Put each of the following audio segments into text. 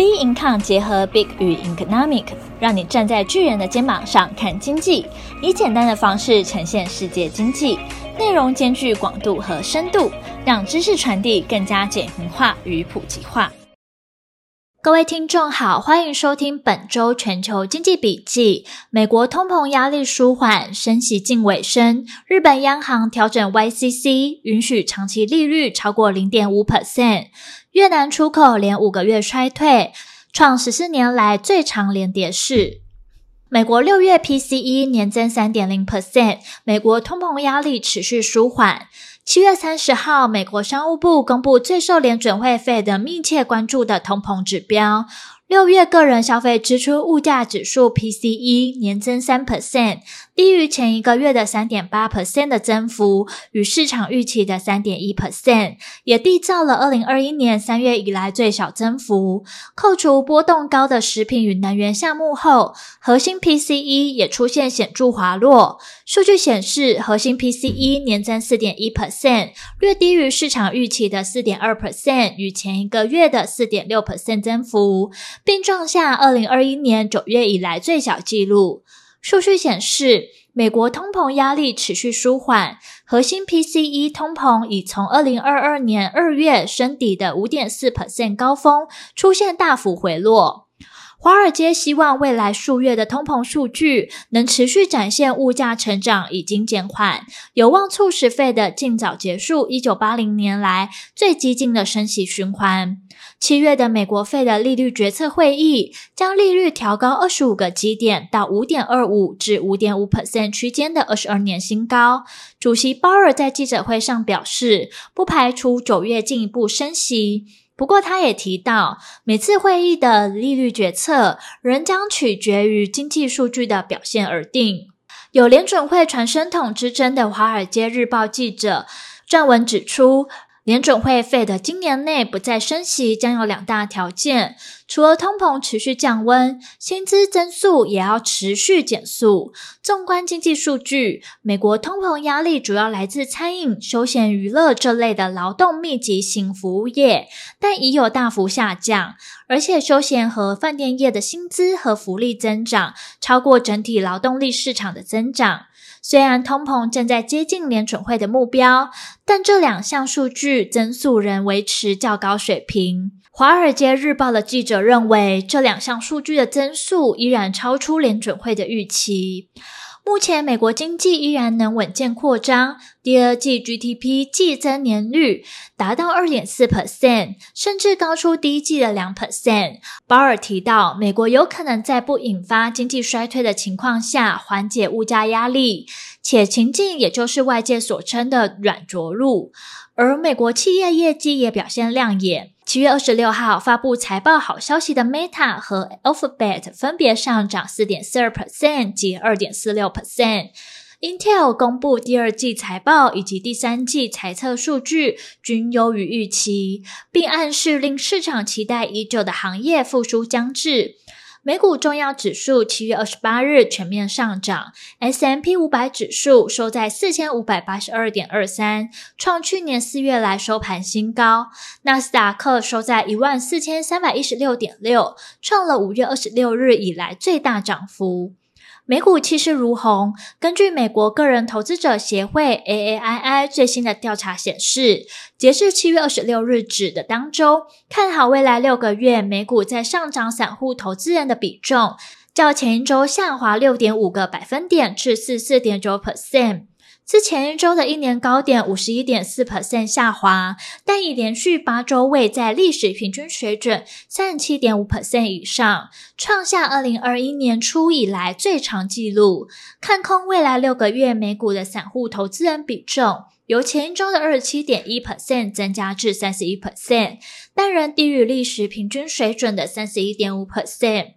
B Income 结合 Big 与 Economic，让你站在巨人的肩膀上看经济，以简单的方式呈现世界经济，内容兼具广度和深度，让知识传递更加简明化与普及化。各位听众好，欢迎收听本周全球经济笔记。美国通膨压力舒缓，升息近尾声。日本央行调整 YCC，允许长期利率超过零点五 percent。越南出口连五个月衰退，创十四年来最长连跌势。美国六月 PCE 年增三点零 percent，美国通膨压力持续舒缓。七月三十号，美国商务部公布最受联准会费的密切关注的通膨指标。六月个人消费支出物价指数 PCE 年增三 percent，低于前一个月的三点八 percent 的增幅，与市场预期的三点一 percent，也缔造了二零二一年三月以来最小增幅。扣除波动高的食品与能源项目后，核心 PCE 也出现显著滑落。数据显示，核心 PCE 年增四点一 percent，略低于市场预期的四点二 percent，与前一个月的四点六 percent 增幅。并创下二零二一年九月以来最小纪录。数据显示，美国通膨压力持续舒缓，核心 PCE 通膨已从二零二二年二月深底的五点四 percent 高峰出现大幅回落。华尔街希望未来数月的通膨数据能持续展现物价成长已经减缓，有望促使费的尽早结束一九八零年来最激进的升息循环。七月的美国费的利率决策会议将利率调高二十五个基点到五点二五至五点五 percent 区间的二十二年新高。主席鲍尔在记者会上表示，不排除九月进一步升息。不过，他也提到，每次会议的利率决策仍将取决于经济数据的表现而定。有联准会传声筒之称的《华尔街日报》记者撰文指出，联准会 Fed 今年内不再升息，将有两大条件：除了通膨持续降温，薪资增速也要持续减速。纵观经济数据，美国通膨压力主要来自餐饮、休闲娱乐这类的劳动密集型服务业，但已有大幅下降。而且，休闲和饭店业的薪资和福利增长超过整体劳动力市场的增长。虽然通膨正在接近联准会的目标，但这两项数据增速仍维持较高水平。《华尔街日报》的记者认为，这两项数据的增速依然超出联准会的预期。目前，美国经济依然能稳健扩张，第二季 GDP 季增年率达到二点四 percent，甚至高出第一季的两 percent。鲍尔提到，美国有可能在不引发经济衰退的情况下缓解物价压力，且情境也就是外界所称的软着陆。而美国企业业绩也表现亮眼。七月二十六号发布财报好消息的 Meta 和 Alphabet 分别上涨四点四二 percent 及二点四六 percent。Intel 公布第二季财报以及第三季财测数据均优于预期，并暗示令市场期待已久的行业复苏将至。美股重要指数七月二十八日全面上涨，S M P 五百指数收在四千五百八十二点二三，创去年四月来收盘新高。纳斯达克收在一万四千三百一十六点六，创了五月二十六日以来最大涨幅。美股气势如虹。根据美国个人投资者协会 AAII 最新的调查显示，截至七月二十六日止的当周，看好未来六个月美股在上涨散户投资人的比重，较前一周下滑六点五个百分点至四四点九 percent。自前一周的一年高点五十一点四 percent 下滑，但已连续八周位在历史平均水准三十七点五 percent 以上，创下二零二一年初以来最长纪录。看空未来六个月美股的散户投资人比重，由前一周的二十七点一 percent 增加至三十一 percent，但仍低于历史平均水准的三十一点五 percent。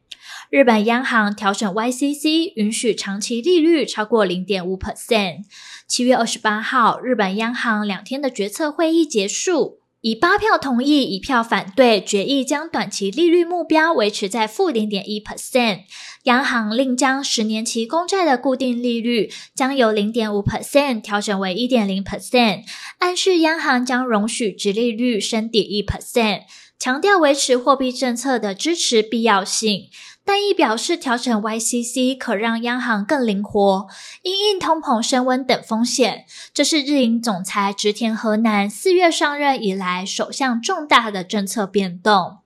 日本央行调整 YCC，允许长期利率超过零点五 percent。七月二十八号，日本央行两天的决策会议结束，以八票同意、一票反对，决议将短期利率目标维持在负零点一 percent。央行另将十年期公债的固定利率将由零点五 percent 调整为一点零 percent，暗示央行将容许殖利率升抵一 percent。强调维持货币政策的支持必要性，但亦表示调整 YCC 可让央行更灵活，因应通膨升温等风险。这是日银总裁植田和男四月上任以来首项重大的政策变动。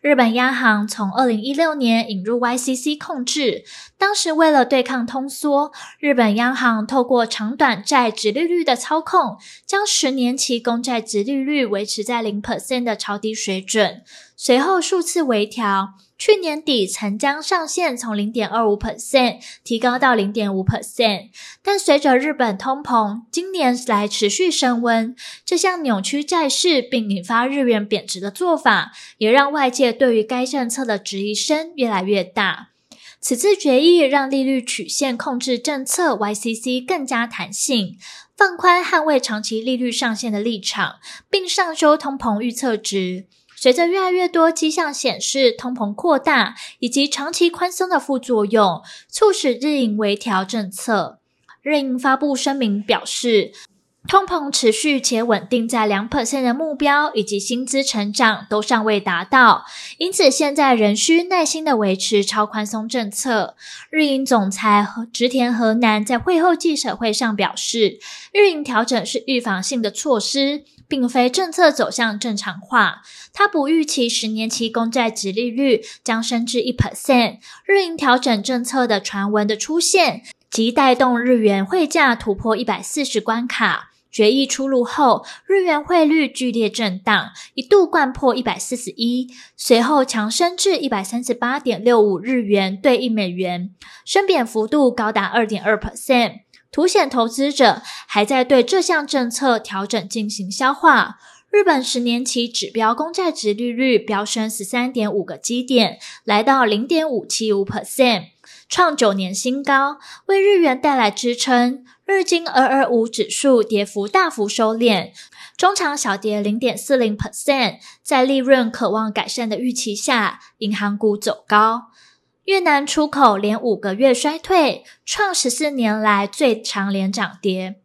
日本央行从二零一六年引入 YCC 控制，当时为了对抗通缩，日本央行透过长短债殖利率的操控，将十年期公债殖利率维持在零 percent 的超低水准，随后数次微调。去年底曾将上限从零点二五 percent 提高到零点五 percent，但随着日本通膨今年来持续升温，这项扭曲债市并引发日元贬值的做法，也让外界对于该政策的质疑声越来越大。此次决议让利率曲线控制政策 YCC 更加弹性，放宽捍卫长期利率上限的立场，并上修通膨预测值。随着越来越多迹象显示通膨扩大以及长期宽松的副作用，促使日银微调政策。日银发布声明表示，通膨持续且稳定在两 percent 的目标，以及薪资成长都尚未达到，因此现在仍需耐心的维持超宽松政策。日银总裁植田和男在会后记者会上表示，日银调整是预防性的措施。并非政策走向正常化，他不预期十年期公债殖利率将升至一 percent。日银调整政策的传闻的出现，即带动日元汇价突破一百四十关卡。决议出炉后，日元汇率剧烈震荡，一度掼破一百四十一，随后强升至一百三十八点六五日元兑一美元，升贬幅度高达二点二 percent。凸显投资者还在对这项政策调整进行消化。日本十年期指标公债殖利率飙升十三点五个基点，来到零点五七五 percent，创九年新高，为日元带来支撑。日经二二五指数跌幅大幅收敛，中场小跌零点四零 percent。在利润渴望改善的预期下，银行股走高。越南出口连五个月衰退，创十四年来最长连涨跌，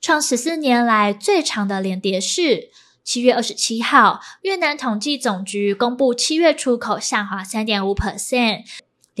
创十四年来最长的连跌势。七月二十七号，越南统计总局公布七月出口下滑三点五 percent，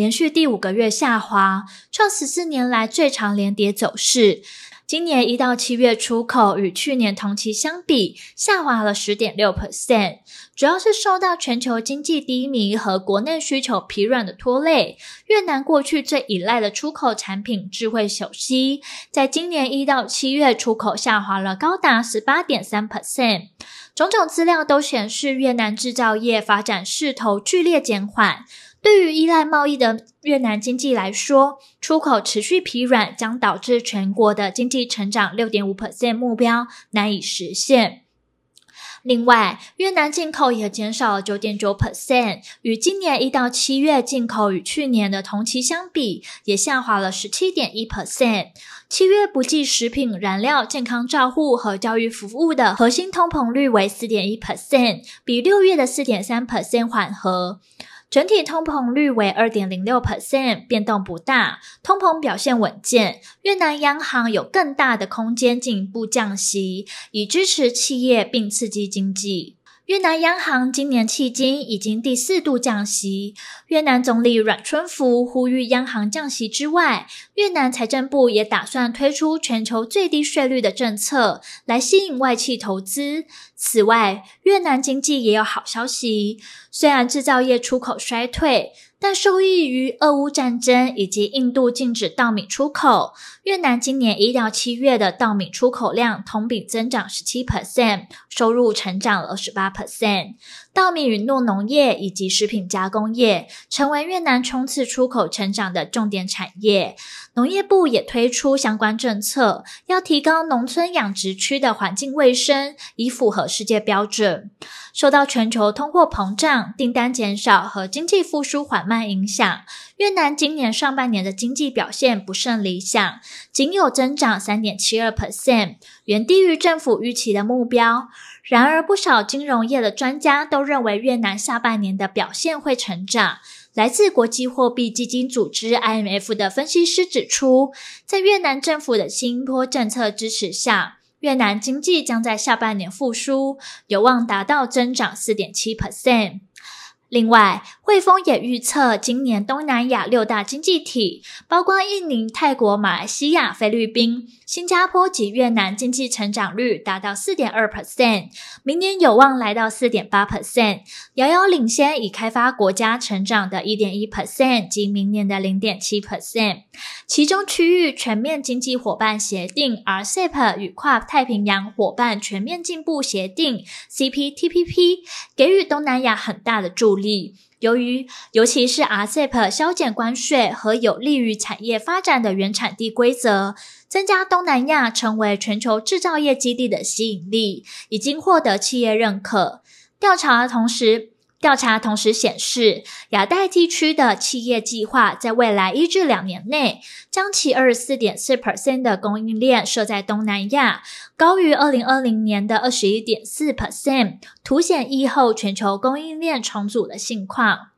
连续第五个月下滑，创十四年来最长连跌走势。今年一到七月出口与去年同期相比下滑了十点六 percent，主要是受到全球经济低迷和国内需求疲软的拖累。越南过去最依赖的出口产品智慧手机，在今年一到七月出口下滑了高达十八点三 percent。种种资料都显示越南制造业发展势头剧烈减缓。对于依赖贸易的越南经济来说，出口持续疲软，将导致全国的经济成长六点五 percent 目标难以实现。另外，越南进口也减少了九点九 percent，与今年一到七月进口与去年的同期相比，也下滑了十七点一 percent。七月不计食品、燃料、健康照护和教育服务的核心通膨率为四点一 percent，比六月的四点三 percent 缓和。整体通膨率为二点零六 percent，变动不大，通膨表现稳健。越南央行有更大的空间进一步降息，以支持企业并刺激经济。越南央行今年迄今已经第四度降息。越南总理阮春福呼吁央行降息之外，越南财政部也打算推出全球最低税率的政策，来吸引外企投资。此外，越南经济也有好消息，虽然制造业出口衰退。但受益于俄乌战争以及印度禁止稻米出口，越南今年一到七月的稻米出口量同比增长十七 percent，收入成长了二十八 percent。稻米与酪农业以及食品加工业成为越南冲刺出口成长的重点产业。农业部也推出相关政策，要提高农村养殖区的环境卫生，以符合世界标准。受到全球通货膨胀、订单减少和经济复苏缓慢影响，越南今年上半年的经济表现不甚理想，仅有增长三点七二 percent，远低于政府预期的目标。然而，不少金融业的专家都认为越南下半年的表现会成长。来自国际货币基金组织 IMF 的分析师指出，在越南政府的新一波政策支持下，越南经济将在下半年复苏，有望达到增长四点七 percent。另外，汇丰也预测，今年东南亚六大经济体，包括印尼、泰国、马来西亚、菲律宾、新加坡及越南经济成长率达到四点二 percent，明年有望来到四点八 percent，遥遥领先已开发国家成长的一点一 percent 及明年的零点七 percent。其中，区域全面经济伙伴协定 （RCEP） 与跨太平洋伙伴全面进步协定 （CPTPP） 给予东南亚很大的助力力。由于尤其是 RCEP 削减关税和有利于产业发展的原产地规则，增加东南亚成为全球制造业基地的吸引力，已经获得企业认可。调查同时，调查同时显示，亚太地区的企业计划在未来一至两年内，将其二十四点四 percent 的供应链设在东南亚，高于二零二零年的二十一点四 percent，凸显疫后全球供应链重组的现况。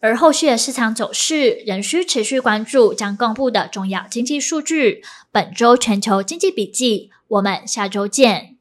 而后续的市场走势仍需持续关注将公布的重要经济数据。本周全球经济笔记，我们下周见。